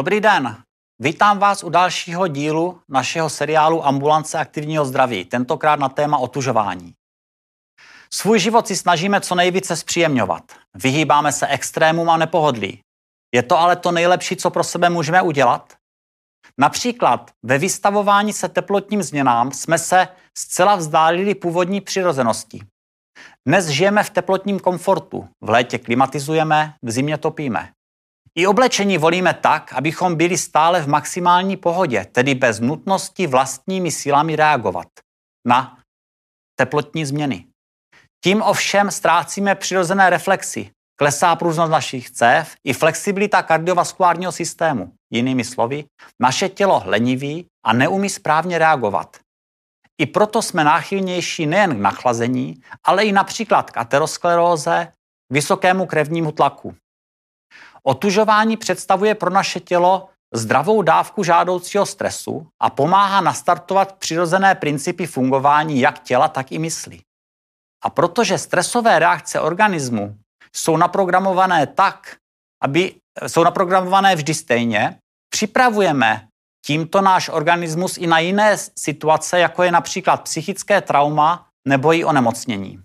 Dobrý den. Vítám vás u dalšího dílu našeho seriálu Ambulance aktivního zdraví, tentokrát na téma otužování. Svůj život si snažíme co nejvíce zpříjemňovat. Vyhýbáme se extrémům a nepohodlí. Je to ale to nejlepší, co pro sebe můžeme udělat? Například ve vystavování se teplotním změnám jsme se zcela vzdálili původní přirozenosti. Dnes žijeme v teplotním komfortu, v létě klimatizujeme, v zimě topíme. I oblečení volíme tak, abychom byli stále v maximální pohodě, tedy bez nutnosti vlastními silami reagovat na teplotní změny. Tím ovšem ztrácíme přirozené reflexy, klesá průznost našich cév i flexibilita kardiovaskulárního systému. Jinými slovy, naše tělo leniví a neumí správně reagovat. I proto jsme náchylnější nejen k nachlazení, ale i například k ateroskleróze, vysokému krevnímu tlaku. Otužování představuje pro naše tělo zdravou dávku žádoucího stresu a pomáhá nastartovat přirozené principy fungování jak těla, tak i mysli. A protože stresové reakce organismu jsou naprogramované tak, aby jsou naprogramované vždy stejně, připravujeme tímto náš organismus i na jiné situace, jako je například psychické trauma nebo i onemocnění.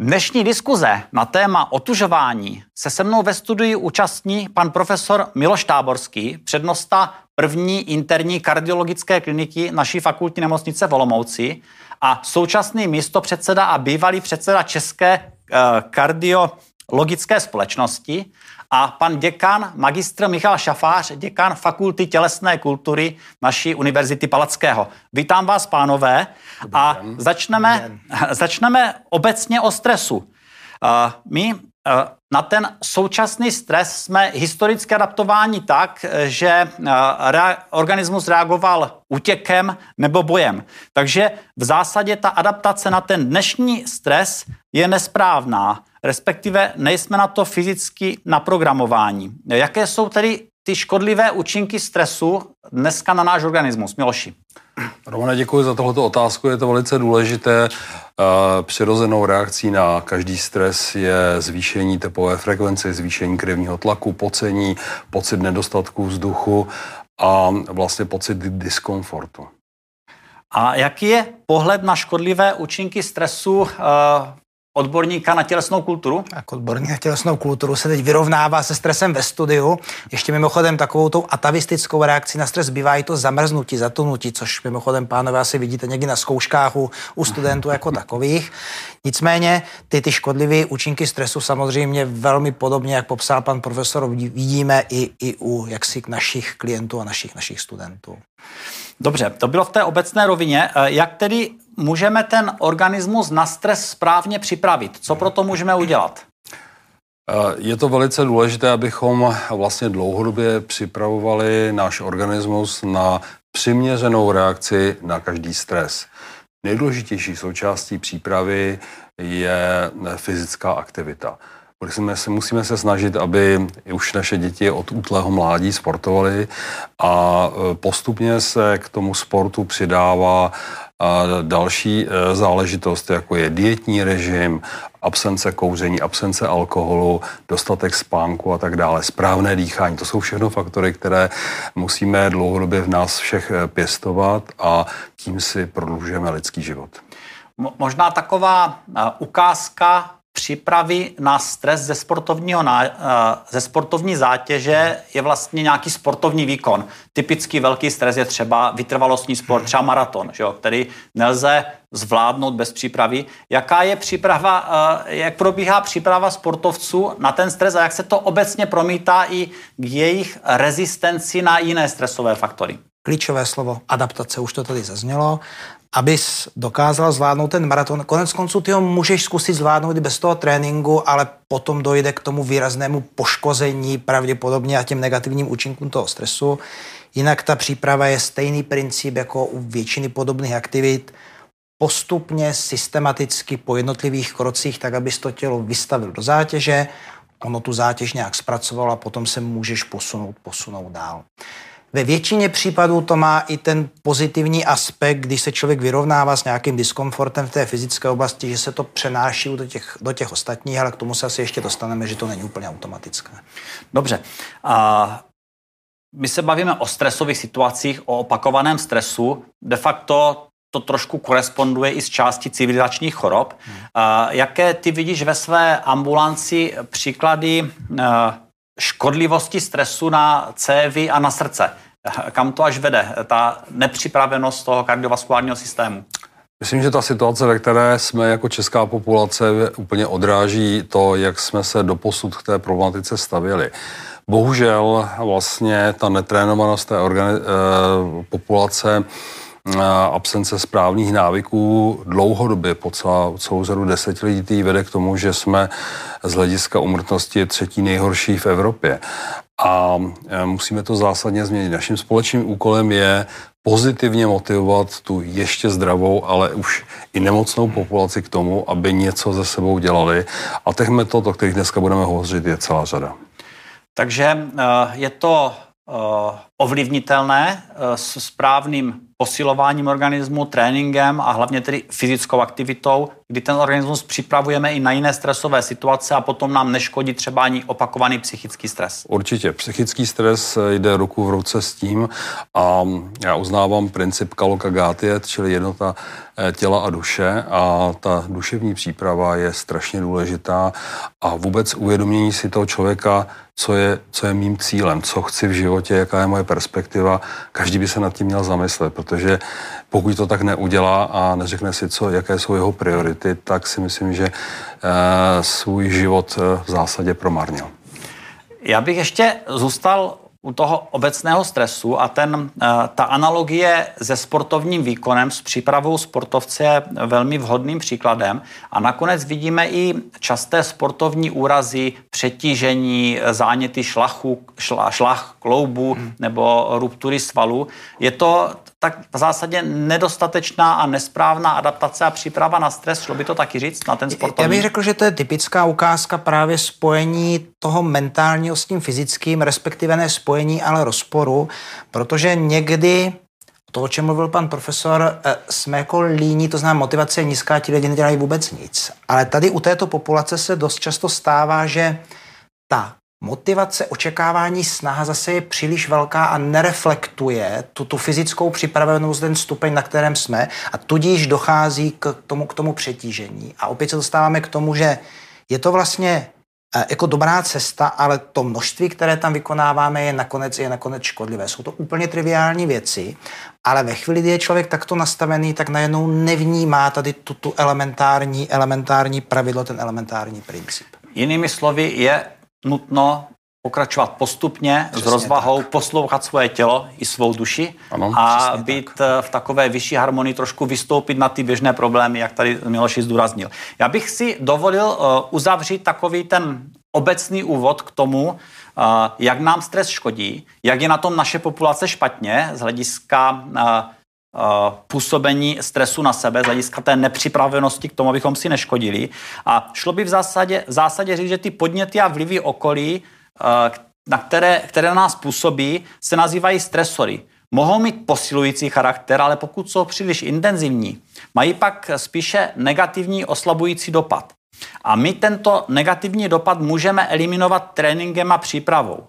Dnešní diskuze na téma otužování se se mnou ve studiu účastní pan profesor Miloš Táborský, přednosta první interní kardiologické kliniky naší fakultní nemocnice v Olomouci a současný místo předseda a bývalý předseda České uh, kardiologické společnosti a pan děkan, magistr Michal Šafář, děkan Fakulty tělesné kultury naší Univerzity Palackého. Vítám vás, pánové, a začneme, začneme obecně o stresu. Uh, my uh, na ten současný stres jsme historicky adaptováni tak, že rea- organismus reagoval útěkem nebo bojem. Takže v zásadě ta adaptace na ten dnešní stres je nesprávná respektive nejsme na to fyzicky naprogramováni. Jaké jsou tedy ty škodlivé účinky stresu dneska na náš organismus? Miloši. Romane, děkuji za tohoto otázku, je to velice důležité. Přirozenou reakcí na každý stres je zvýšení tepové frekvence, zvýšení krevního tlaku, pocení, pocit nedostatku vzduchu a vlastně pocit diskomfortu. A jaký je pohled na škodlivé účinky stresu odborníka na tělesnou kulturu? Jako odborník na tělesnou kulturu se teď vyrovnává se stresem ve studiu. Ještě mimochodem takovou tou atavistickou reakcí na stres bývá i to zamrznutí, zatunutí, což mimochodem pánové asi vidíte někdy na zkouškách u, u studentů jako takových. Nicméně ty, ty škodlivé účinky stresu samozřejmě velmi podobně, jak popsal pan profesor, vidíme i, i u jaksi našich klientů a našich, našich studentů. Dobře, to bylo v té obecné rovině. Eh, jak tedy můžeme ten organismus na stres správně připravit? Co pro to můžeme udělat? Eh, je to velice důležité, abychom vlastně dlouhodobě připravovali náš organismus na přiměřenou reakci na každý stres. Nejdůležitější součástí přípravy je fyzická aktivita. Musíme se, musíme se snažit, aby už naše děti od útlého mládí sportovaly a e, postupně se k tomu sportu přidává další e, záležitost, jako je dietní režim, absence kouření, absence alkoholu, dostatek spánku a tak dále, správné dýchání. To jsou všechno faktory, které musíme dlouhodobě v nás všech e, pěstovat a tím si prodlužujeme lidský život. Možná taková ukázka přípravy na stres ze, sportovního, eh, ze sportovní zátěže je vlastně nějaký sportovní výkon. Typický velký stres je třeba vytrvalostní sport, třeba maraton, že jo, který nelze zvládnout bez přípravy. Jaká je příprava, eh, jak probíhá příprava sportovců na ten stres a jak se to obecně promítá i k jejich rezistenci na jiné stresové faktory? Klíčové slovo adaptace, už to tady zaznělo abys dokázal zvládnout ten maraton. Konec konců ty ho můžeš zkusit zvládnout i bez toho tréninku, ale potom dojde k tomu výraznému poškození pravděpodobně a těm negativním účinkům toho stresu. Jinak ta příprava je stejný princip jako u většiny podobných aktivit. Postupně, systematicky po jednotlivých krocích, tak abys to tělo vystavil do zátěže, ono tu zátěž nějak zpracovalo a potom se můžeš posunout, posunout dál. Ve většině případů to má i ten pozitivní aspekt, když se člověk vyrovnává s nějakým diskomfortem v té fyzické oblasti, že se to přenáší do těch, do těch ostatních, ale k tomu se asi ještě dostaneme, že to není úplně automatické. Dobře. A my se bavíme o stresových situacích, o opakovaném stresu. De facto to trošku koresponduje i s částí civilizačních chorob. Hmm. Jaké ty vidíš ve své ambulanci příklady škodlivosti stresu na cévy a na srdce? Kam to až vede, ta nepřipravenost toho kardiovaskulárního systému? Myslím, že ta situace, ve které jsme jako česká populace, úplně odráží to, jak jsme se doposud k té problematice stavili. Bohužel vlastně ta netrénovanost té organi- eh, populace absence správných návyků dlouhodobě po celá, celou řadu desetiletí vede k tomu, že jsme z hlediska umrtnosti třetí nejhorší v Evropě. A e, musíme to zásadně změnit. Naším společným úkolem je pozitivně motivovat tu ještě zdravou, ale už i nemocnou populaci k tomu, aby něco ze sebou dělali. A těch metod, o kterých dneska budeme hovořit, je celá řada. Takže e, je to Eh, ovlivnitelné eh, s správným posilováním organismu, tréninkem a hlavně tedy fyzickou aktivitou, kdy ten organismus připravujeme i na jiné stresové situace a potom nám neškodí třeba ani opakovaný psychický stres. Určitě. Psychický stres jde ruku v ruce s tím a já uznávám princip kalokagatie, čili jednota eh, těla a duše a ta duševní příprava je strašně důležitá a vůbec uvědomění si toho člověka, co je, co je mým cílem, co chci v životě, jaká je moje perspektiva. Každý by se nad tím měl zamyslet, protože pokud to tak neudělá a neřekne si, co, jaké jsou jeho priority, tak si myslím, že e, svůj život eh, v zásadě promarnil. Já bych ještě zůstal u toho obecného stresu a ten, eh, ta analogie se sportovním výkonem, s přípravou sportovce je velmi vhodným příkladem. A nakonec vidíme i časté sportovní úrazy, přetížení, záněty šlachu, šla, šlach kloubu hmm. nebo ruptury svalu. Je to tak v zásadě nedostatečná a nesprávná adaptace a příprava na stres, šlo by to taky říct na ten sportovní? Já bych řekl, že to je typická ukázka právě spojení toho mentálního s tím fyzickým, respektive ne spojení, ale rozporu, protože někdy to, o čem mluvil pan profesor, eh, jsme jako líní, to znamená motivace je nízká, ti lidi nedělají vůbec nic. Ale tady u této populace se dost často stává, že ta motivace, očekávání, snaha zase je příliš velká a nereflektuje tu, tu fyzickou připravenost, ten stupeň, na kterém jsme a tudíž dochází k tomu, k tomu přetížení. A opět se dostáváme k tomu, že je to vlastně eh, jako dobrá cesta, ale to množství, které tam vykonáváme, je nakonec, je nakonec škodlivé. Jsou to úplně triviální věci, ale ve chvíli, kdy je člověk takto nastavený, tak najednou nevnímá tady tu, tu elementární, elementární pravidlo, ten elementární princip. Jinými slovy je nutno pokračovat postupně Přesně s rozvahou, tak. poslouchat svoje tělo i svou duši ano, a být tak. Eh, v takové vyšší harmonii, trošku vystoupit na ty běžné problémy, jak tady Miloši zdůraznil. Já bych si dovolil uh, uzavřít takový ten obecný úvod k tomu, uh, jak nám stres škodí, jak je na tom naše populace špatně z hlediska Eh, působení stresu na sebe, z hlediska té nepřipravenosti k tomu, abychom si neškodili. A šlo by v zásadě, v zásadě říct, že ty podněty a vlivy okolí, na které, které na nás působí, se nazývají stresory. Mohou mít posilující charakter, ale pokud jsou příliš intenzivní, mají pak spíše negativní oslabující dopad. A my tento negativní dopad můžeme eliminovat tréninkem a přípravou.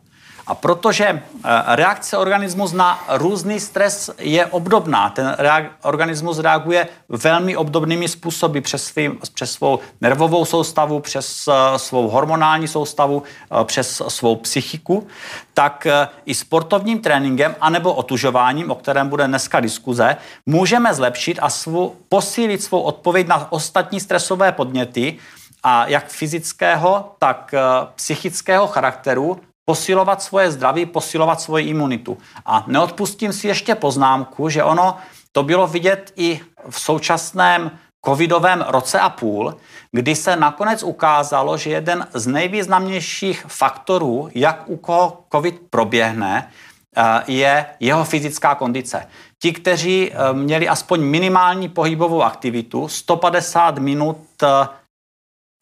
A protože eh, reakce organismu na různý stres je obdobná, ten organismus reaguje velmi obdobnými způsoby přes, svý, přes svou nervovou soustavu, přes eh, svou hormonální soustavu, eh, přes svou psychiku, tak i sportovním tréninkem anebo otužováním, o kterém bude dneska diskuze, můžeme zlepšit a svou, posílit svou odpověď na ostatní stresové podněty, a jak fyzického, tak psychického charakteru posilovat svoje zdraví, posilovat svoji imunitu. A neodpustím si ještě poznámku, že ono to bylo vidět i v současném covidovém roce a půl, kdy se nakonec ukázalo, že jeden z nejvýznamnějších faktorů, jak u koho covid proběhne, eh, je jeho fyzická kondice. Ti, kteří eh, měli aspoň minimální pohybovou aktivitu, 150 minut eh,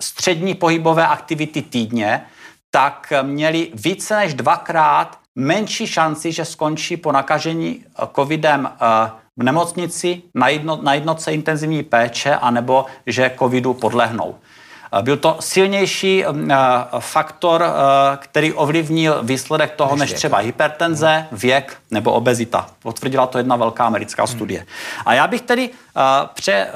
střední pohybové aktivity týdně, tak měli více než dvakrát menší šanci, že skončí po nakažení covidem v nemocnici na, jedno, na jednotce intenzivní péče, anebo že covidu podlehnou. Byl to silnější faktor, který ovlivnil výsledek toho, než třeba hypertenze, věk nebo obezita. Potvrdila to jedna velká americká hmm. studie. A já bych tedy pře,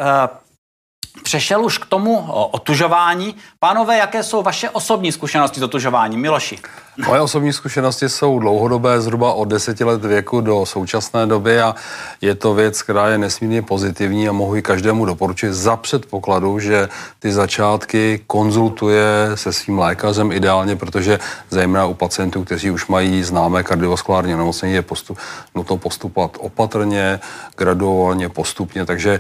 přešel už k tomu otužování. Pánové, jaké jsou vaše osobní zkušenosti s otužováním? Miloši. Moje osobní zkušenosti jsou dlouhodobé, zhruba od deseti let věku do současné doby a je to věc, která je nesmírně pozitivní a mohu ji každému doporučit za předpokladu, že ty začátky konzultuje se svým lékařem ideálně, protože zejména u pacientů, kteří už mají známé kardiovaskulární onemocnění, je postup, nutno postupovat opatrně, graduálně, postupně, takže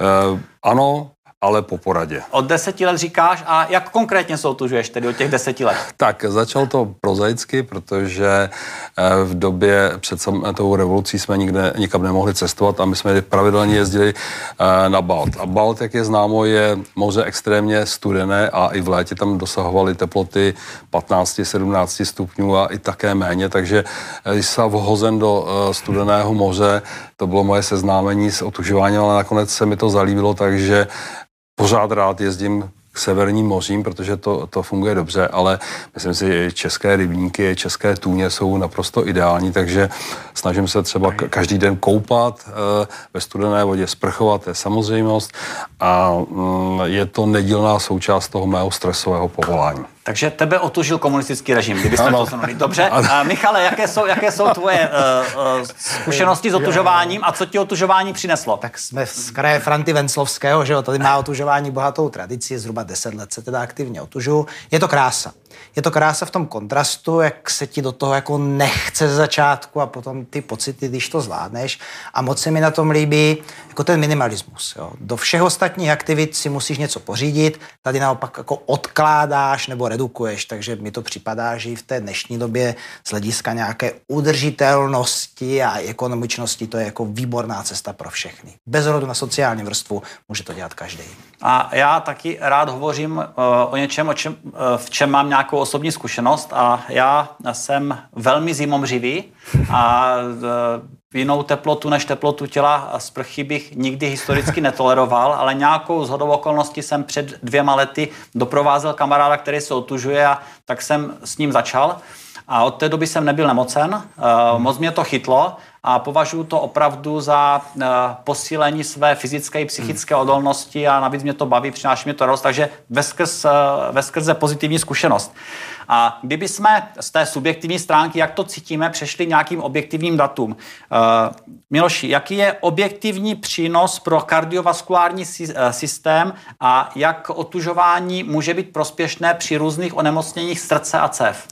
eh, ano, ale po poradě. Od deseti let říkáš a jak konkrétně soutužuješ tedy od těch deseti let? Tak, začal to prozaicky, protože eh, v době před tou revolucí jsme nikde, nikam nemohli cestovat a my jsme pravidelně jezdili eh, na Balt. A Balt, jak je známo, je moře extrémně studené a i v létě tam dosahovaly teploty 15-17 stupňů a i také méně, takže eh, když se vhozen do studeného moře, to bylo moje seznámení s otužováním, ale nakonec se mi to zalíbilo, takže pořád rád jezdím k severním mořím, protože to, to funguje dobře, ale myslím si, že české rybníky, české tůně jsou naprosto ideální, takže snažím se třeba každý den koupat eh, ve studené vodě, sprchovat, to je samozřejmost a mm, je to nedílná součást toho mého stresového povolání. Takže tebe otužil komunistický režim, kdybyste to zhrnuli. Dobře. A Michale, jaké jsou, jaké jsou tvoje uh, uh, zkušenosti s otužováním a co ti otužování přineslo? Tak jsme z kraje Franty Venclovského, že jo, tady má otužování bohatou tradici, zhruba 10 let se teda aktivně otužu. Je to krása je to krása v tom kontrastu, jak se ti do toho jako nechce z začátku a potom ty pocity, když to zvládneš. A moc se mi na tom líbí jako ten minimalismus. Jo. Do všech ostatních aktivit si musíš něco pořídit, tady naopak jako odkládáš nebo redukuješ, takže mi to připadá, že i v té dnešní době z hlediska nějaké udržitelnosti a ekonomičnosti to je jako výborná cesta pro všechny. Bez ohledu na sociální vrstvu může to dělat každý. A já taky rád hovořím uh, o něčem, o čem, uh, v čem mám nějakou osobní zkušenost a já jsem velmi zimomřivý a uh, jinou teplotu než teplotu těla a sprchy bych nikdy historicky netoleroval, ale nějakou zhodou okolností jsem před dvěma lety doprovázel kamaráda, který se otužuje a tak jsem s ním začal. A od té doby jsem nebyl nemocen, uh, moc mě to chytlo a považuji to opravdu za uh, posílení své fyzické i psychické hmm. odolnosti a navíc mě to baví, přináší mě to radost, takže veskrz, uh, veskrze pozitivní zkušenost. A kdyby jsme z té subjektivní stránky, jak to cítíme, přešli nějakým objektivním datům. Miloši, jaký je objektivní přínos pro kardiovaskulární systém a jak otužování může být prospěšné při různých onemocněních srdce a cév?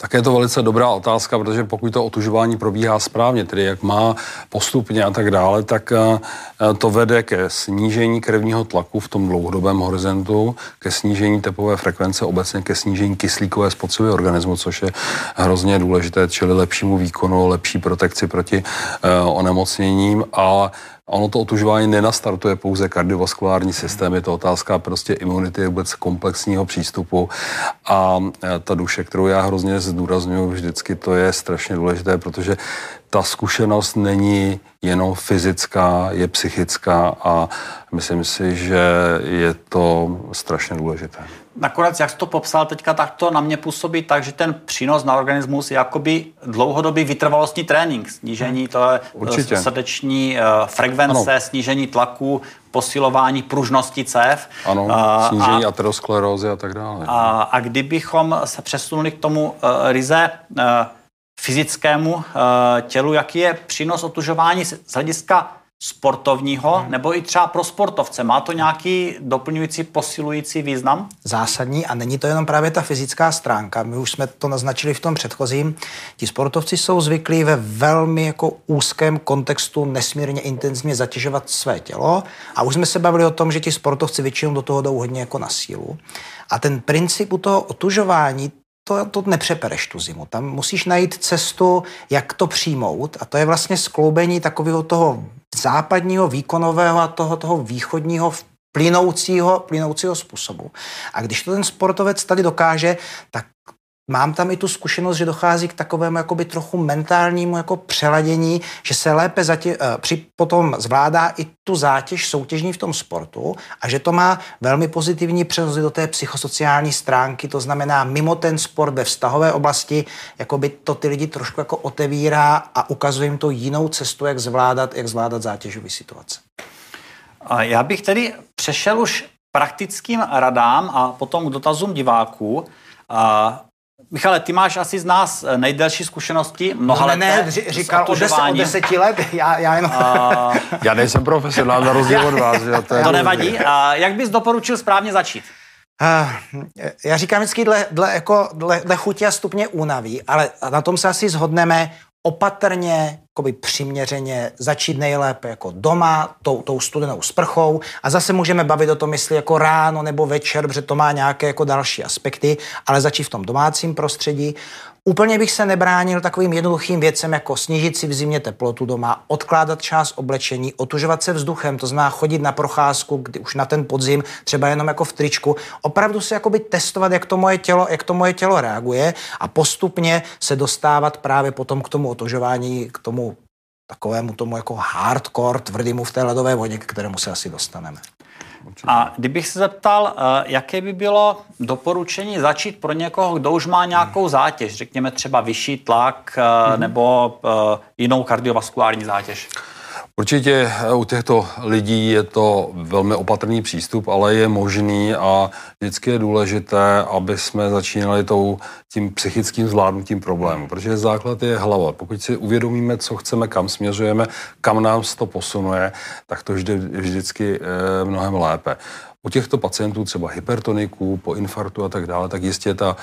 Tak je to velice dobrá otázka, protože pokud to otužování probíhá správně, tedy jak má postupně a tak dále, tak eh, to vede ke snížení krevního tlaku v tom dlouhodobém horizontu, ke snížení tepové frekvence, obecně ke snížení kyslíkové spotřeby organismu, což je hrozně důležité, čili lepšímu výkonu, lepší protekci proti uh, onemocněním. A Ono to otužování nenastartuje pouze kardiovaskulární systém, je to otázka prostě imunity, vůbec komplexního přístupu. A e, ta duše, kterou já hrozně zdůraznuju vždycky, to je strašně důležité, protože ta zkušenost není jenom fyzická, je psychická a myslím si, že je to strašně důležité nakonec, jak jsi to popsal teďka, tak to na mě působí tak, že ten přínos na organismus je jakoby dlouhodobý vytrvalostní trénink, snížení to je Určitě. srdeční uh, frekvence, ano. snížení tlaku, posilování pružnosti cév. Ano, uh, snížení a, aterosklerózy a tak dále. A, a kdybychom se přesunuli k tomu uh, ryze uh, fyzickému uh, tělu, jaký je přínos otužování z hlediska sportovního hmm. nebo i třeba pro sportovce? Má to nějaký doplňující, posilující význam? Zásadní a není to jenom právě ta fyzická stránka. My už jsme to naznačili v tom předchozím. Ti sportovci jsou zvyklí ve velmi jako úzkém kontextu nesmírně intenzivně zatěžovat své tělo a už jsme se bavili o tom, že ti sportovci většinou do toho jdou hodně jako na sílu. A ten princip u toho otužování, to, to nepřepereš tu zimu. Tam musíš najít cestu, jak to přijmout a to je vlastně skloubení takového toho západního výkonového a toho, toho východního plynoucího, plynoucího způsobu. A když to ten sportovec tady dokáže, tak mám tam i tu zkušenost, že dochází k takovému jakoby trochu mentálnímu jako přeladění, že se lépe zatě, uh, při, potom zvládá i tu zátěž soutěžní v tom sportu a že to má velmi pozitivní přenos do té psychosociální stránky, to znamená mimo ten sport ve vztahové oblasti, jako by to ty lidi trošku jako otevírá a ukazuje jim to jinou cestu, jak zvládat, jak zvládat zátěžové situace. Já bych tedy přešel už praktickým radám a potom k dotazům diváků. Michale, ty máš asi z nás nejdelší zkušenosti, mnoha no, ne, ne, říkal o, deset, o deseti let, já, já jenom... A... já nejsem profesionál na rozdíl od vás. Že? To, to nevadí. A jak bys doporučil správně začít? Uh, já říkám vždycky dle, dle, jako, dle, dle chutě a stupně únaví, ale na tom se asi zhodneme opatrně, jakoby přiměřeně začít nejlépe jako doma, tou, tou studenou sprchou a zase můžeme bavit o tom, jestli jako ráno nebo večer, protože to má nějaké jako další aspekty, ale začít v tom domácím prostředí. Úplně bych se nebránil takovým jednoduchým věcem, jako snížit si v zimě teplotu doma, odkládat část oblečení, otužovat se vzduchem, to znamená chodit na procházku, kdy už na ten podzim, třeba jenom jako v tričku, opravdu si jakoby testovat, jak to moje tělo, jak to moje tělo reaguje a postupně se dostávat právě potom k tomu otužování, k tomu takovému tomu jako hardcore tvrdému v té ledové vodě, k kterému se asi dostaneme. A kdybych se zeptal, eh, jaké by bylo doporučení začít pro někoho, kdo už má nějakou zátěž, řekněme třeba vyšší tlak hmm. nebo eh, jinou kardiovaskulární zátěž? Určitě eh, u těchto lidí je to velmi opatrný přístup, ale je možný a vždycky je důležité, aby jsme začínali tou, tím psychickým zvládnutím problému, protože základ je hlava. Pokud si uvědomíme, co chceme, kam směřujeme, kam nám to posunuje, tak to vždy, vždycky eh, mnohem lépe. U těchto pacientů, třeba hypertoniků, po infarktu a tak dále, tak jistě ta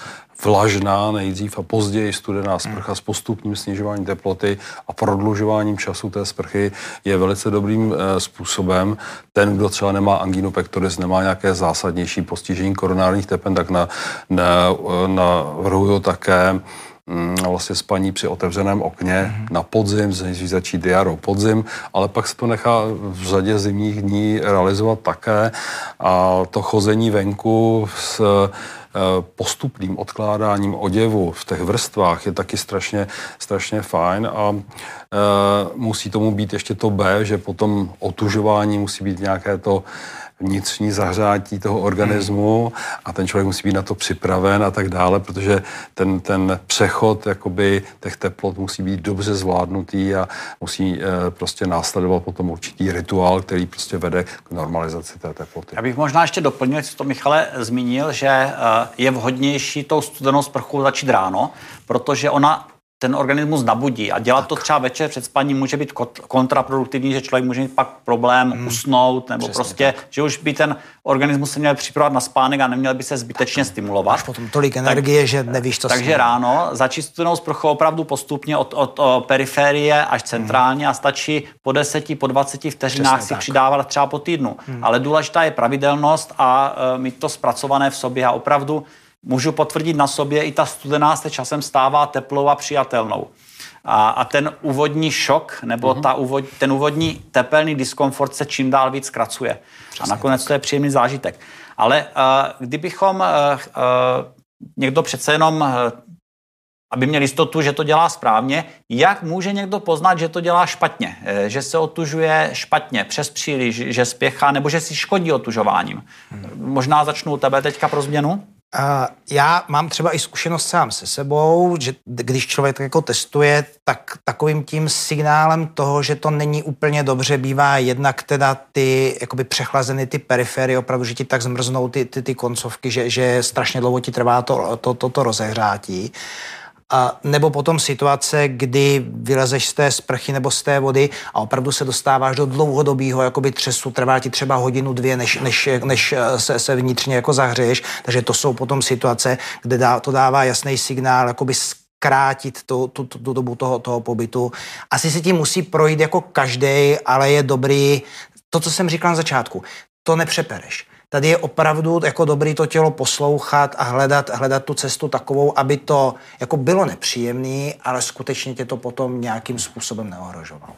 vlažná nejdřív a později studená sprcha s postupným snižováním teploty a prodlužováním času té sprchy je velice dobrým e, způsobem. Ten, kdo třeba nemá anginu pectoris, nemá nějaké zásadnější postižení koronárních tepen, tak na, na, navrhuju také Mm, vlastně spaní při otevřeném okně mm-hmm. na podzim, začít jaro podzim, ale pak se to nechá v řadě zimních dní realizovat také a to chození venku s eh, postupným odkládáním oděvu v těch vrstvách je taky strašně, strašně fajn a e, musí tomu být ještě to B, že potom otužování musí být nějaké to vnitřní zahřátí toho organismu a ten člověk musí být na to připraven a tak dále, protože ten, ten přechod jakoby těch teplot musí být dobře zvládnutý a musí e, prostě následovat potom určitý rituál, který prostě vede k normalizaci té teploty. Já bych možná ještě doplnil, co to Michale zmínil, že e, je vhodnější tou studenou sprchou začít ráno, protože ona ten organismus nabudí a dělat tak. to třeba večer před spaním může být kontraproduktivní, že člověk může mít pak problém hmm. usnout, nebo Přesně prostě, tak. že už by ten organismus se měl připravovat na spánek a neměl by se zbytečně tak. stimulovat. Máš potom tolik energie, tak, že nevíš, co Takže sním. ráno začít studenou sprchou opravdu postupně od, od, od periférie až centrálně hmm. a stačí po deseti, po 20 vteřinách Přesně si tak. přidávat třeba po týdnu. Hmm. Ale důležitá je pravidelnost a uh, mít to zpracované v sobě a opravdu můžu potvrdit na sobě, i ta studená se časem stává teplou a přijatelnou. A, a ten úvodní šok nebo uh-huh. ta úvod, ten úvodní tepelný diskomfort se čím dál víc zkracuje. Přesně a nakonec tak. to je příjemný zážitek. Ale uh, kdybychom uh, uh, někdo přece jenom uh, aby měl jistotu, že to dělá správně, jak může někdo poznat, že to dělá špatně, že se otužuje špatně, přes příliš, že spěchá, nebo že si škodí otužováním. Hmm. Možná začnu u tebe teďka pro změnu? Já mám třeba i zkušenost sám se sebou, že když člověk jako testuje, tak takovým tím signálem toho, že to není úplně dobře, bývá jednak teda ty jakoby přechlazeny ty periferie, opravdu, že ti tak zmrznou ty, ty, ty koncovky, že, že strašně dlouho ti trvá to, to, to, to rozehřátí. A nebo potom situace, kdy vylezeš z té sprchy nebo z té vody a opravdu se dostáváš do dlouhodobého jakoby třesu, trvá ti třeba hodinu, dvě, než, než, než eh, se, se vnitřně jako zahřeješ. Takže to jsou potom situace, kde dá, to dává jasný signál, jakoby zkrátit tu, tu, tu, tu dobu toho, toho pobytu. Asi se tím musí projít jako každý, ale je dobrý, to, co jsem říkal na začátku, to nepřepereš Tady je opravdu jako dobrý to tělo poslouchat a hledat, hledat tu cestu takovou, aby to jako bylo nepříjemný, ale skutečně tě to potom nějakým způsobem neohrožovalo.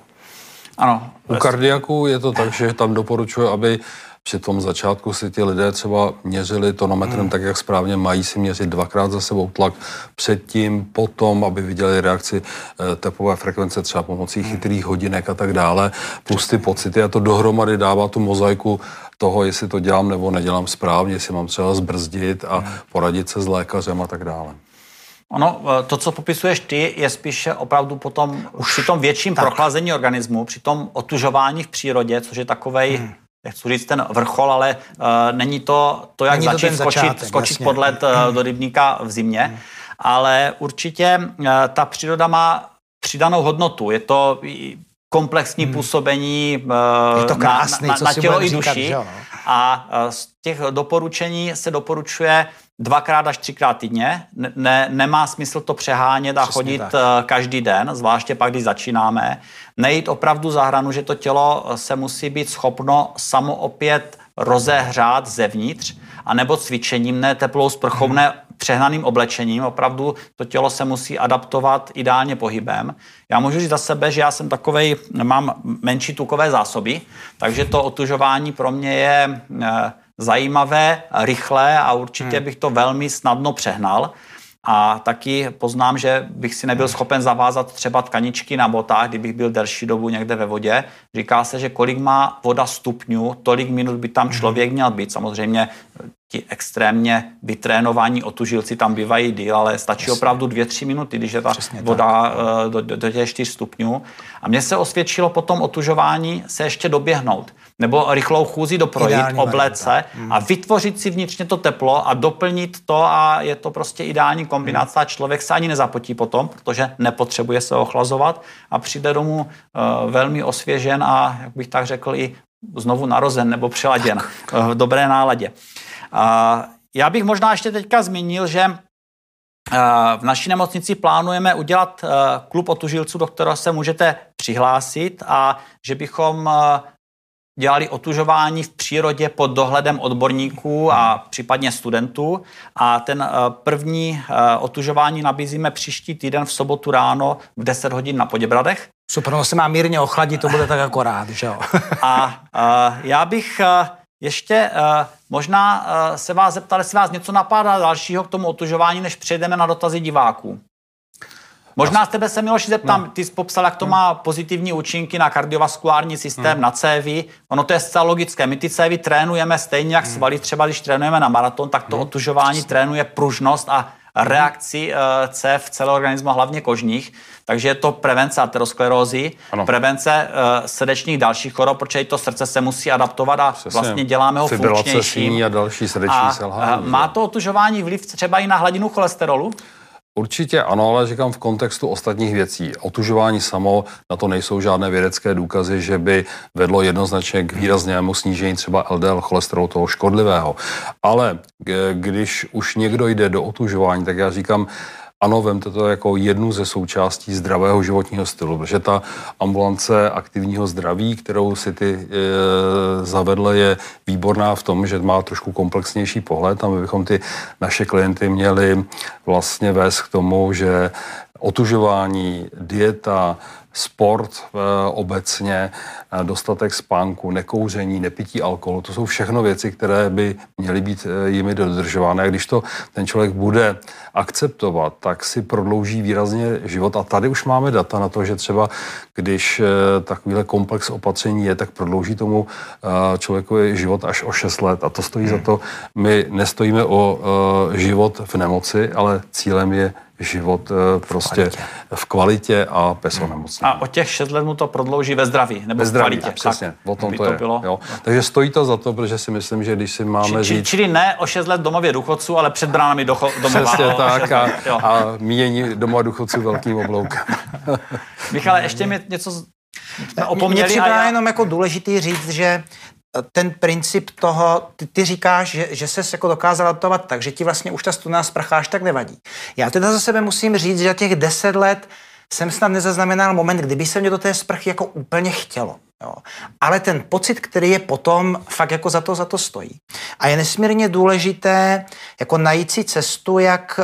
Ano. U kardiaku je to tak, že tam doporučuji, aby při tom začátku si ti lidé třeba měřili tonometrem hmm. tak, jak správně mají si měřit dvakrát za sebou tlak předtím, potom, aby viděli reakci eh, teplové frekvence třeba pomocí hmm. chytrých hodinek a tak dále, plus ty pocity a to dohromady dává tu mozaiku toho, jestli to dělám nebo nedělám správně, jestli mám třeba zbrzdit a hmm. poradit se s lékařem a tak dále. Ono, eh, to, co popisuješ ty, je spíše opravdu potom už při tom větším tak. prochlazení organismu, při tom otužování v přírodě, což je takovej, hmm. nechci říct ten vrchol, ale uh, není to to, jak není začít to skočit, začátek, skočit pod led uh, do rybníka v zimě, hmm. ale určitě uh, ta příroda má přidanou hodnotu. Je to komplexní hmm. působení uh, je to krásný, na, na, na tělo i duši. Říkat, a z těch doporučení se doporučuje dvakrát až třikrát týdně. Ne, nemá smysl to přehánět a Přesně chodit tak. Eh, každý den, zvláště pak, když začínáme. Nejít opravdu za hranu, že to tělo se musí být schopno samo opět rozehřát zevnitř, anebo cvičením, ne teplou sprchou, hmm. ne přehnaným oblečením. Opravdu to tělo se musí adaptovat ideálně pohybem. Já můžu říct za sebe, že já jsem takovej, mám menší tukové zásoby, takže to otužování pro mě je eh, zajímavé, rychlé a určitě hmm. bych to velmi snadno přehnal. A taky poznám, že bych si nebyl schopen zavázat třeba tkaničky na botách, kdybych byl delší dobu někde ve vodě. Říká se, že kolik má voda stupňů, tolik minut by tam hmm. člověk měl být. Samozřejmě ti extrémně vytrénovaní otužilci tam bývají díl, ale stačí Jasně. opravdu dvě, tři minuty, když je ta Přesně voda tak. Eh, do, do, do těch 4 stupňů. A mně se osvědčilo potom otužování se ještě doběhnout nebo rychlou chůzi doprojít, ideální oblece hmm. a vytvořit si vnitřně to teplo a doplnit to a je to prostě ideální kombinace. Hmm. Člověk se ani nezapotí potom, protože nepotřebuje se ochlazovat a přijde domů uh, velmi osvěžen a, jak bych tak řekl, i znovu narozen nebo přeladěn uh, v dobré náladě. Já bych možná ještě teďka zmínil, že v naší nemocnici plánujeme udělat klub otužilců, do kterého se můžete přihlásit a že bychom dělali otužování v přírodě pod dohledem odborníků a případně studentů. A ten eh, první eh, otužování nabízíme příští týden v sobotu ráno v 10 hodin na Poděbradech. Super, no se má mírně ochladit, to bude tak akorát, že jo? a uh, já bych ještě uh, možná uh, se vás zeptal, jestli vás něco napadá dalšího k tomu otužování, než přejdeme na dotazy diváků. Možná z tebe se, Miloši, zeptám, no. ty jsi popsal, jak to no. má pozitivní účinky na kardiovaskulární systém, no. na cévy. Ono to je zcela logické. My ty cévy trénujeme stejně jak svaly, třeba když trénujeme na maraton, tak to no. otužování trénuje pružnost a reakci uh, cév celého organismu, hlavně kožních. Takže je to prevence aterosklerózy, ano. prevence uh, srdečních dalších chorob, protože i to srdce se musí adaptovat a Přesně. vlastně děláme ho funkčnějším. a další srdeční a, selhání. Uh, má to otužování vliv třeba i na hladinu cholesterolu? Určitě ano, ale říkám v kontextu ostatních věcí. Otužování samo, na to nejsou žádné vědecké důkazy, že by vedlo jednoznačně k výraznému snížení třeba LDL cholesterolu toho škodlivého. Ale když už někdo jde do otužování, tak já říkám, ano, vemte to jako jednu ze součástí zdravého životního stylu, protože ta ambulance aktivního zdraví, kterou si ty e, zavedle, je výborná v tom, že má trošku komplexnější pohled. A my bychom ty naše klienty měli vlastně vést k tomu, že otužování, dieta, sport e, obecně, dostatek spánku, nekouření, nepití alkoholu, to jsou všechno věci, které by měly být e, jimi dodržovány. A když to ten člověk bude akceptovat, tak si prodlouží výrazně život. A tady už máme data na to, že třeba když takovýhle komplex opatření je, tak prodlouží tomu člověku život až o 6 let. A to stojí hmm. za to. My nestojíme o život v nemoci, ale cílem je život eh, prostě kvalitě. v kvalitě a bez onemocnění. A o těch 6 let mu to prodlouží ve zdraví, nebo ve zdraví, v kvalitě. Přesně, tak, o tom to, to je. Bylo. Jo. Takže stojí to za to, protože si myslím, že když si máme či, říct... Čili ne o 6 let domově důchodců, ale před bránami do, domova. Přesně tak a, a míjení domova důchodců velkým obloukem. Michale, ještě mi něco opomněli. Mně já... jenom jako důležitý říct, že ten princip toho, ty, ty říkáš, že, že ses jako dokázal adaptovat tak, že ti vlastně už ta studená sprcha až tak nevadí. Já teda za sebe musím říct, že za těch deset let jsem snad nezaznamenal moment, kdyby se mě do té sprchy jako úplně chtělo. Jo. Ale ten pocit, který je potom, fakt jako za to, za to stojí. A je nesmírně důležité jako najít si cestu, jak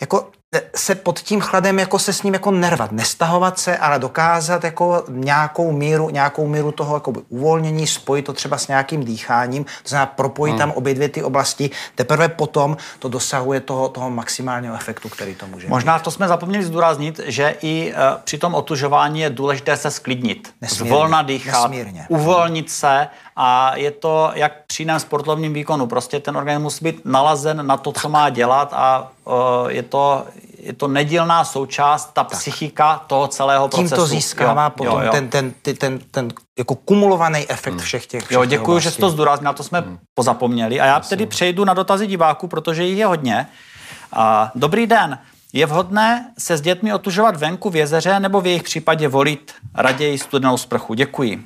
jako se pod tím chladem jako se s ním jako nervat, nestahovat se, ale dokázat jako nějakou míru, nějakou míru toho jako uvolnění, spojit to třeba s nějakým dýcháním, to znamená propojit hmm. tam obě dvě ty oblasti, teprve potom to dosahuje toho, toho maximálního efektu, který to může Možná to jsme zapomněli zdůraznit, že i uh, při tom otužování je důležité se sklidnit, nesmírně, zvolna dýchat, nesmírně. uvolnit se a je to jak při jiném sportovním výkonu. Prostě ten organismus musí být nalazen na to, co má dělat a uh, je to je to nedílná součást, ta tak. psychika toho celého Tím procesu. Tím to získává jo, potom jo, jo. Ten, ten, ten, ten, ten jako kumulovaný efekt hmm. všech těch všech Jo, děkuji, že jsi to zdůraznil, na to jsme hmm. pozapomněli. A já tedy přejdu na dotazy diváků, protože jich je hodně. Uh, dobrý den. Je vhodné se s dětmi otužovat venku v jezeře nebo v jejich případě volit raději studenou sprchu? Děkuji.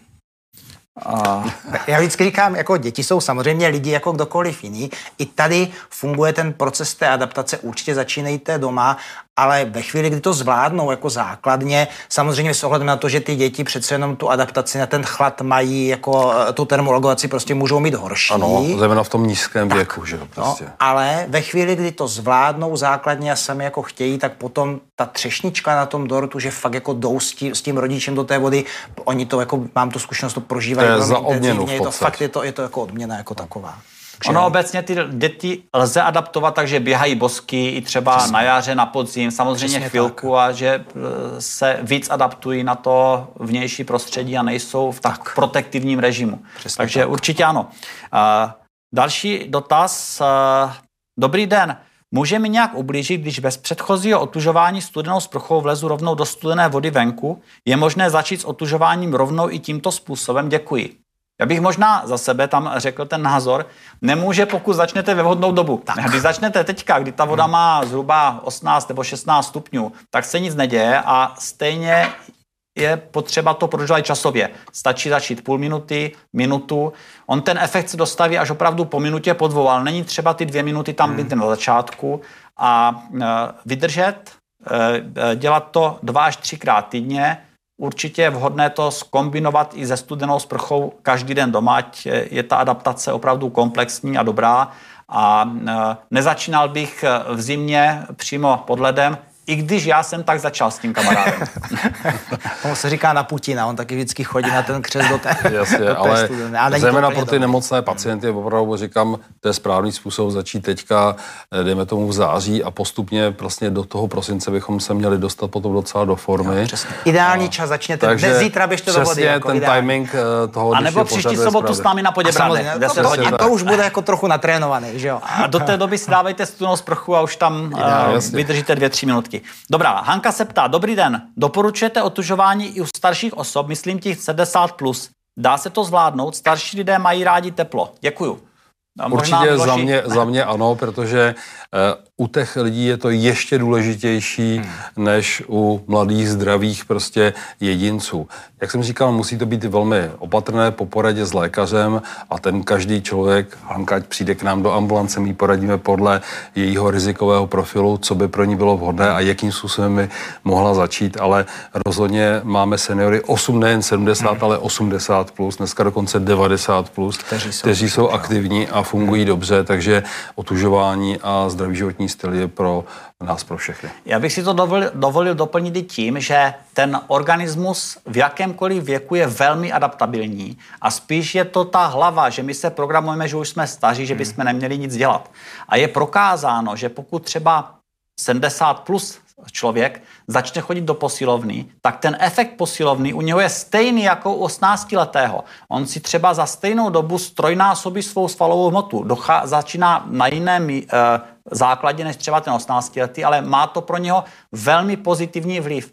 A... Já vždycky říkám, jako děti jsou samozřejmě lidi jako kdokoliv jiný. I tady funguje ten proces té adaptace. Určitě začínejte doma ale ve chvíli, kdy to zvládnou jako základně, samozřejmě s ohledem na to, že ty děti přece jenom tu adaptaci na ten chlad mají, jako eh, tu termologaci prostě můžou mít horší. Ano, zejména v tom nízkém tak, věku, že no, prostě. No, ale ve chvíli, kdy to zvládnou základně a sami jako chtějí, tak potom ta třešnička na tom dortu, že fakt jako jdou s tím, s tím rodičem do té vody, oni to jako, mám tu zkušenost, to prožívají. To je za odměnu je to fakt, je to, je to jako odměna jako taková. Ono obecně ty děti lze adaptovat tak, že běhají bosky i třeba Přesně. na jaře, na podzim, samozřejmě Přesně chvilku tak. a že e, se víc adaptují na to vnější prostředí a nejsou v tak, tak. protektivním režimu. Přesně Takže tak. určitě ano. Uh, další dotaz. Uh, dobrý den. Může mi nějak ublížit, když bez předchozího otužování studenou sprchou vlezu rovnou do studené vody venku? Je možné začít s otužováním rovnou i tímto způsobem? Děkuji. Já bych možná za sebe tam řekl ten názor, nemůže, pokud začnete ve vhodnou dobu. Tak. Když začnete teďka, kdy ta voda má zhruba 18 nebo 16 stupňů, tak se nic neděje a stejně je potřeba to prodržovat časově. Stačí začít půl minuty, minutu. On ten efekt se dostaví až opravdu po minutě, po dvou, ale není třeba ty dvě minuty tam být hmm. na začátku a e, vydržet, e, e, dělat to dva až třikrát týdně, Určitě je vhodné to skombinovat i se studenou sprchou každý den doma, ať je ta adaptace opravdu komplexní a dobrá. A e, nezačínal bych v zimě přímo pod ledem, i když já jsem tak začal s tím kamarádem. on se říká na Putina, on taky vždycky chodí na ten křes do té, Jasně, do té ale ale zejména pro ty nemocné pacienty opravdu říkám, to je správný způsob začít teďka, eh, dejme tomu v září a postupně prostě do toho prosince bychom se měli dostat potom docela do formy. Jo, Ideální a, čas začněte, takže dnes zítra běžte do vody. Jako ten ideální. timing eh, toho, A nebo příští sobotu s námi na Poděbradech. A, to, to, to, už bude jako trochu natrénovaný, že jo? A do té doby si dávejte studenou sprchu a už tam uh, vydržíte dvě, tři minutky minutky. Dobrá, Hanka se ptá, dobrý den, doporučujete otužování i u starších osob, myslím těch 70+. Plus. Dá se to zvládnout? Starší lidé mají rádi teplo. Děkuju. Určitě za mě, za mě ano, protože uh, u těch lidí je to ještě důležitější hmm. než u mladých, zdravých prostě jedinců. Jak jsem říkal, musí to být velmi opatrné po poradě s lékařem a ten každý člověk, Hanka, přijde k nám do ambulance, my poradíme podle jejího rizikového profilu, co by pro ní bylo vhodné a jakým způsobem by mohla začít, ale rozhodně máme seniory 8, nejen 70, hmm. ale 80 plus, dneska dokonce 90 plus, kteří jsou, kteří jsou aktivní a fungují hmm. dobře, takže otužování a zdravý životní styl je pro nás, pro všechny. Já bych si to dovolil, dovolil doplnit i tím, že ten organismus v jakémkoliv věku je velmi adaptabilní a spíš je to ta hlava, že my se programujeme, že už jsme staří, že bychom neměli nic dělat. A je prokázáno, že pokud třeba 70 plus člověk začne chodit do posilovny, tak ten efekt posilovny u něho je stejný jako u 18-letého. On si třeba za stejnou dobu strojnásobí svou svalovou hmotu. Dochá, začíná na jiném e, základě než třeba ten 18-letý, ale má to pro něho velmi pozitivní vliv.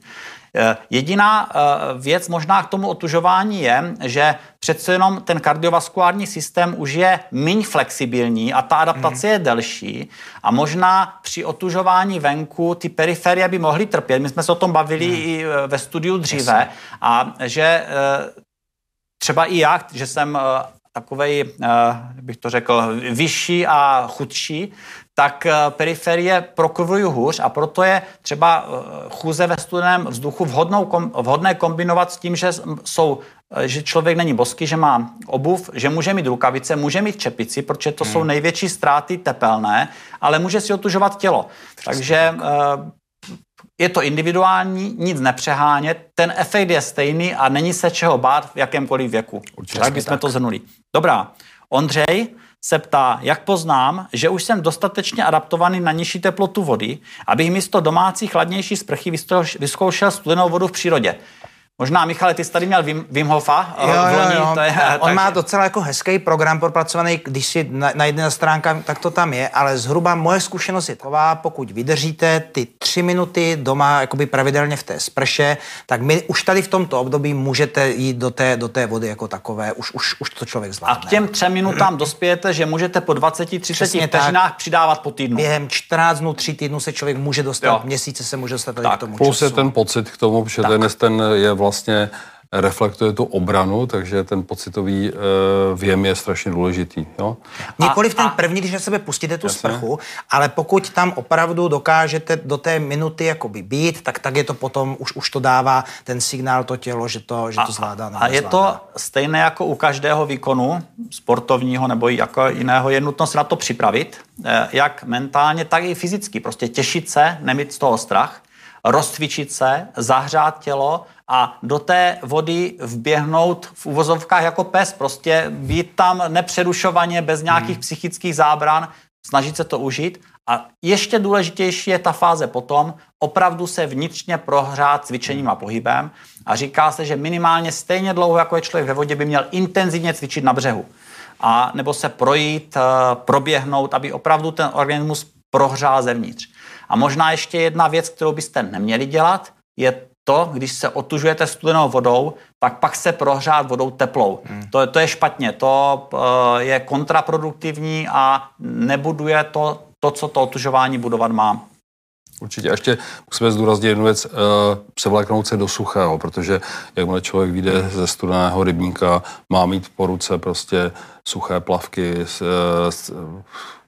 Eh, jediná eh, věc možná k tomu otužování je, že přece jenom ten kardiovaskulární systém už je méně flexibilní a ta adaptace hmm. je delší a možná při otužování venku ty periferie by mohly trpět. My jsme se o tom bavili hmm. i eh, ve studiu dříve Jasně. a že třeba i já, že jsem takovej, bych to řekl, vyšší a chudší, tak eh, periferie prokrvují hůř a proto je třeba eh, chůze ve studeném vzduchu vhodnou, vhodné kombinovat s tím, že jsou eh, že člověk není bosky, že má obuv, že může mít rukavice, může mít čepici, protože to hmm. jsou největší ztráty tepelné, ale může si otužovat tělo. Přesně Takže tak. je to individuální, nic nepřehánět, ten efekt je stejný a není se čeho bát v jakémkoliv věku. Určitě. tak bychom to zhrnuli. Dobrá. Ondřej se ptá, jak poznám, že už jsem dostatečně adaptovaný na nižší teplotu vody, abych místo domácí chladnější sprchy vyzkoušel studenou vodu v přírodě. Možná, Michale, ty jsi tady měl Wim, Wim Hofa jo, jo, loni, jo. To je, On tak... má docela jako hezký program propracovaný, když si najde na stránkách, tak to tam je, ale zhruba moje zkušenost je taková, pokud vydržíte ty tři minuty doma jakoby pravidelně v té sprše, tak my už tady v tomto období můžete jít do té, do té vody jako takové, už, už, už to člověk zvládne. A k těm třem minutám dospějete, že můžete po 20-30 vteřinách přidávat po týdnu. Během 14 dnů, 3 týdnů se člověk může dostat, jo. měsíce se může dostat tady tak, k tomu Plus času. je ten pocit k tomu, že ten, ten je vlastně reflektuje tu obranu, takže ten pocitový uh, věm je strašně důležitý. Jo? Nikoliv ten první, když na sebe pustíte tu Jasně. sprchu, ale pokud tam opravdu dokážete do té minuty jakoby být, tak tak je to potom, už, už to dává ten signál to tělo, že to, že to zvládá. A, a je to stejné jako u každého výkonu, sportovního nebo jako jiného, je nutno se na to připravit, eh, jak mentálně, tak i fyzicky. Prostě těšit se, nemít z toho strach, rozcvičit se, zahřát tělo a do té vody vběhnout v uvozovkách jako pes, prostě být tam nepřerušovaně, bez nějakých hmm. psychických zábran, snažit se to užít. A ještě důležitější je ta fáze potom, opravdu se vnitřně prohrát cvičením a pohybem. A říká se, že minimálně stejně dlouho, jako je člověk ve vodě, by měl intenzivně cvičit na břehu. A nebo se projít, eh, proběhnout, aby opravdu ten organismus prohřál zevnitř. A možná ještě jedna věc, kterou byste neměli dělat, je to, když se otužujete studenou vodou, tak pak se prohřát vodou teplou. Hmm. To, to je špatně, to uh, je kontraproduktivní a nebuduje to, to, co to otužování budovat má. Určitě. A ještě musíme zdůraznit jednu věc, uh, převléknout se do suchého, protože jakmile člověk vyjde ze studeného rybníka, má mít po ruce prostě suché plavky, s, s,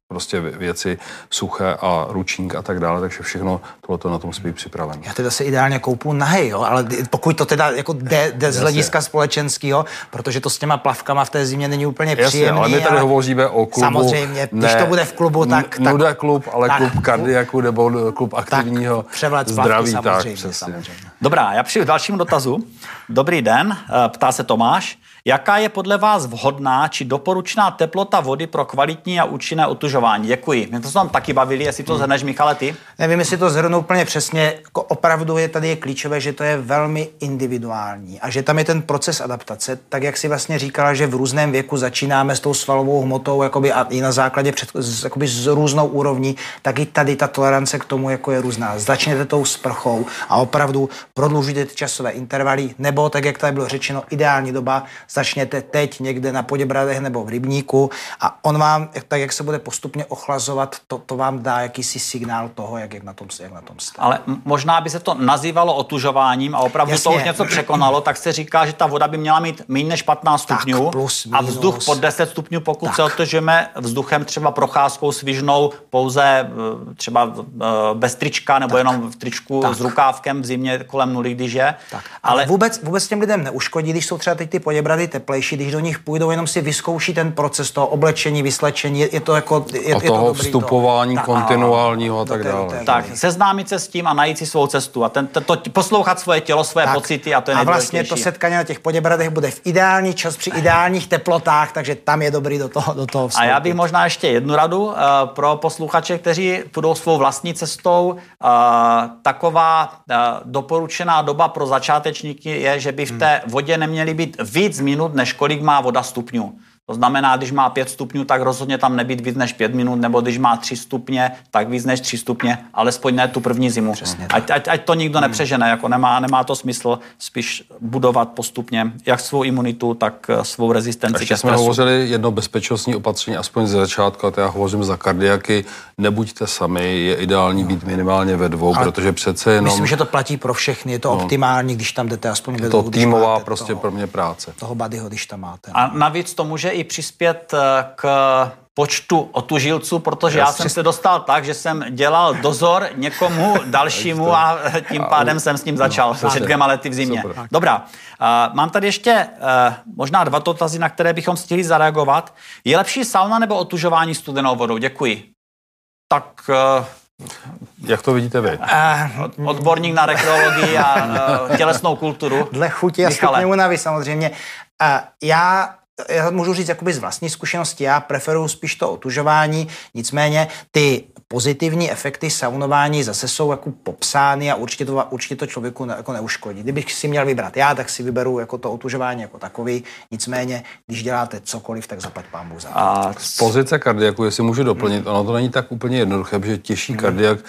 prostě věci suché a ručník a tak dále, takže všechno tohleto na tom musí být připravené. Já teda se ideálně koupu nahej, jo, ale pokud to teda jako jde, jde z hlediska společenského, protože to s těma plavkama v té zimě není úplně Jasně, příjemný. ale my tady ale... hovoříme o klubu. Samozřejmě, ne, když to bude v klubu, tak... Nuda tak, klub, ale tak, klub kardiaku nebo klub aktivního tak, zdraví. Samozřejmě, tak, samozřejmě. Dobrá, já přijdu k dalšímu dotazu. Dobrý den, eh, ptá se Tomáš. Jaká je podle vás vhodná či doporučná teplota vody pro kvalitní a účinné otužování? Děkuji. Mě to se tam taky bavili, jestli to zhrneš, Michale, ty? Nevím, jestli to zhrnu úplně přesně. Jako opravdu je tady je klíčové, že to je velmi individuální a že tam je ten proces adaptace, tak jak si vlastně říkala, že v různém věku začínáme s tou svalovou hmotou jakoby, a i na základě před, jakoby s různou úrovní, tak i tady ta tolerance k tomu jako je různá. Začněte tou sprchou a opravdu prodlužujte časové intervaly, nebo tak, jak tady bylo řečeno, ideální doba začněte teď někde na Poděbradech nebo v Rybníku a on vám, tak jak se bude postupně ochlazovat, to, to vám dá jakýsi signál toho, jak, jak na tom, jak na tom jste. Ale možná by se to nazývalo otužováním a opravdu Jasně. to už něco překonalo, tak se říká, že ta voda by měla mít méně než 15 stupňů plus, a vzduch pod 10 stupňů, pokud tak. se otužujeme vzduchem třeba procházkou svižnou pouze eh, třeba eh, bez trička nebo tak. jenom v tričku tak. s rukávkem v zimě kolem nuly, když je. Tak. Ale, ale vůbec, vůbec těm lidem neuškodí, když jsou třeba teď ty poděbrady tady teplejší, když do nich půjdou, jenom si vyzkouší ten proces toho oblečení, vyslečení, je, je to jako... Je, a je toho to vstupování to. kontinuálního a tak dále. Tak, seznámit se s tím a najít si svou cestu a ten, to, to, poslouchat svoje tělo, svoje tak. pocity a to je A vlastně to setkání na těch poděbradech bude v ideální čas při ideálních teplotách, takže tam je dobrý do toho, do toho vstoupit. A já bych možná ještě jednu radu uh, pro posluchače, kteří půjdou svou vlastní cestou. Uh, taková uh, doporučená doba pro začátečníky je, že by v té vodě neměly být víc minut, než kolik má voda stupňů. To znamená, když má 5 stupňů, tak rozhodně tam nebýt víc než 5 minut, nebo když má 3 stupně, tak víc než 3 stupně, alespoň ne tu první zimu. ať, ať, ať to nikdo hmm. nepřežene, jako nemá, nemá to smysl spíš budovat postupně jak svou imunitu, tak eh, svou rezistenci Ještě jsme hovořili jedno bezpečnostní opatření, aspoň ze začátku, a to já hovořím za kardiaky, nebuďte sami, je ideální no. být minimálně ve dvou, Ale protože přece jenom... Myslím, že to platí pro všechny, je to no. optimální, když tam jdete aspoň ve dvou. To týmová prostě toho, pro mě práce. Toho badyho, když tam máte. A navíc to může i přispět eh, k počtu otužilců, protože já, já jsem se dostal tak, že jsem dělal dozor někomu dalšímu a tím pádem jsem s ním začal no, před dvěma lety v zimě. Super. Dobrá, uh, mám tady ještě uh, možná dva dotazy, na které bychom chtěli zareagovat. Je lepší sauna nebo otužování studenou vodou? Děkuji. Tak uh, Jak to vidíte vy? Uh, Odborník na rekreologii a uh, tělesnou kulturu. Dle chuti a stupně únavy samozřejmě. Uh, já já můžu říct jakoby z vlastní zkušenosti, já preferuji spíš to otužování, nicméně ty pozitivní efekty saunování zase jsou jako popsány a určitě to, určitě to člověku ne, jako neuškodí. Kdybych si měl vybrat já, tak si vyberu jako to otužování jako takový, nicméně, když děláte cokoliv, tak zaplať pán za A z pozice kardiaku, jestli můžu doplnit, hmm. ono to není tak úplně jednoduché, protože těžší hmm. kardiak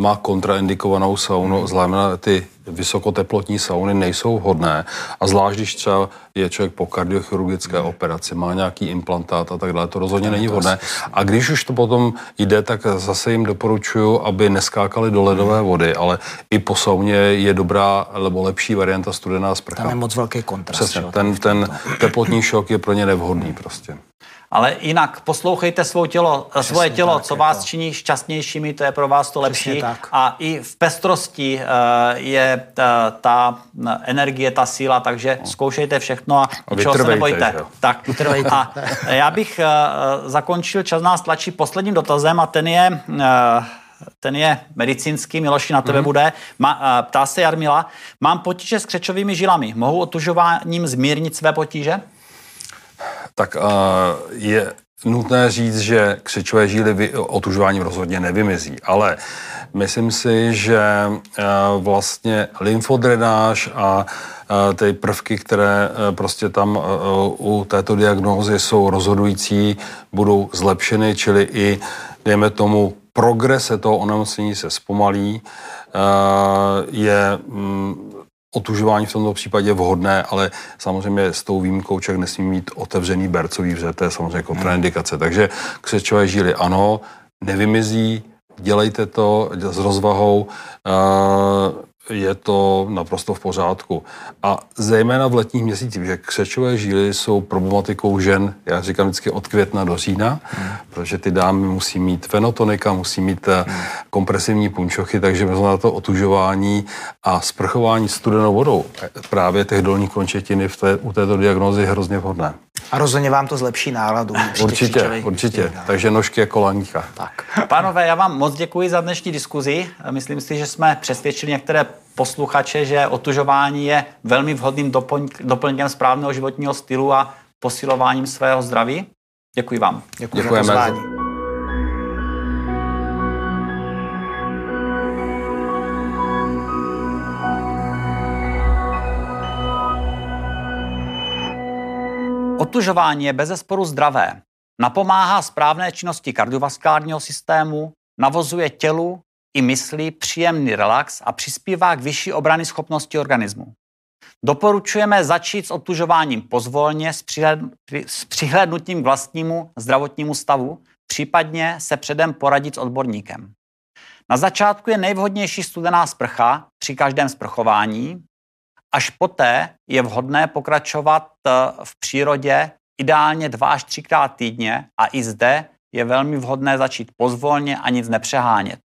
má kontraindikovanou saunu, znamená ty vysokoteplotní sauny nejsou vhodné a zvlášť, když třeba je člověk po kardiochirurgické hmm. operaci, má nějaký implantát a tak dále, to rozhodně není vhodné. A když už to potom jde, tak zase jim doporučuju, aby neskákali do ledové hmm. vody, ale i po sauně je dobrá nebo lepší varianta studená sprcha. Tam je moc velký kontrast. Přesně, ten, ten teplotní šok je pro ně nevhodný prostě. Ale jinak poslouchejte svou tělo, Přesně svoje tělo, tak, co vás jako. činí šťastnějšími, to je pro vás to lepší. A i v pestrosti uh, je ta, ta energie, ta síla, takže no. zkoušejte všechno a, a čeho se nebojte. Že? Tak, vytrvejte. A já bych zakončil, čas nás tlačí posledním dotazem a ten je... Ten je medicínský, Miloši na tebe mm. bude. Ma, ptá se Jarmila, mám potíže s křečovými žilami. Mohu otužováním zmírnit své potíže? Tak uh, je nutné říct, že křečové žíly otužováním rozhodně nevymizí, ale myslím si, že uh, vlastně lymfodrenáž a ty prvky, které uh, prostě tam u této diagnózy jsou rozhodující, budou zlepšeny, čili i, dejme tomu, progrese toho onemocnění se zpomalí, je mm, otužování v tomto případě vhodné, ale samozřejmě s tou výjimkou člověk nesmí mít otevřený bercový vřet, to je samozřejmě kontraindikace. Takže křečové žíly ano, nevymizí, dělejte to s rozvahou. Uh, je to naprosto v pořádku. A zejména v letních měsících, že křečové žíly jsou problematikou žen, já říkám vždycky od května do října, hmm. protože ty dámy musí mít fenotonika, musí mít hmm. kompresivní punčochy, takže na to otužování a sprchování studenou vodou právě těch dolních končetiny v té, u této diagnózy je hrozně vhodné. A rozhodně vám to zlepší náladu. Určitě, určitě. Takže nožky jako laníka. Tak. Pánové, já vám moc děkuji za dnešní diskuzi. Myslím si, že jsme přesvědčili některé posluchače, že otužování je velmi vhodným doplňkem správného životního stylu a posilováním svého zdraví. Děkuji vám. Děkuji Děkujeme. Za pozvání. Otužování je bezesporu zdravé. Napomáhá správné činnosti kardiovaskulárního systému, navozuje tělu i mysli příjemný relax a přispívá k vyšší obrany schopnosti organismu. Doporučujeme začít s otužováním pozvolně s, s přihlednutím k vlastnímu zdravotnímu stavu, případně se předem poradit s odborníkem. Na začátku je nejvhodnější studená sprcha při každém sprchování, Až poté je vhodné pokračovat eh, v přírodě ideálně dva až třikrát týdně a i zde je velmi vhodné začít pozvolně a nic nepřehánět.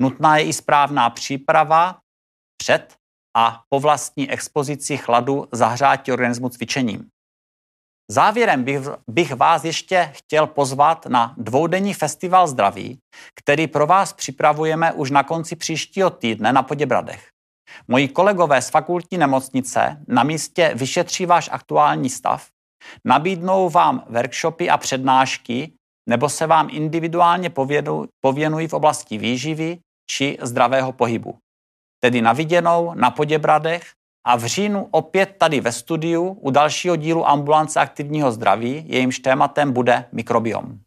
Nutná je i správná příprava před a po vlastní expozici chladu zahřátí organismu cvičením. Závěrem bych, bych vás ještě chtěl pozvat na dvoudenní festival zdraví, který pro vás připravujeme už na konci příštího týdne na Poděbradech. Moji kolegové z fakultní nemocnice na místě vyšetří váš aktuální stav, nabídnou vám workshopy a přednášky nebo se vám individuálně pověnují v oblasti výživy či zdravého pohybu. Tedy na viděnou, na Poděbradech a v říjnu opět tady ve studiu u dalšího dílu Ambulance aktivního zdraví, jejímž tématem bude mikrobiom.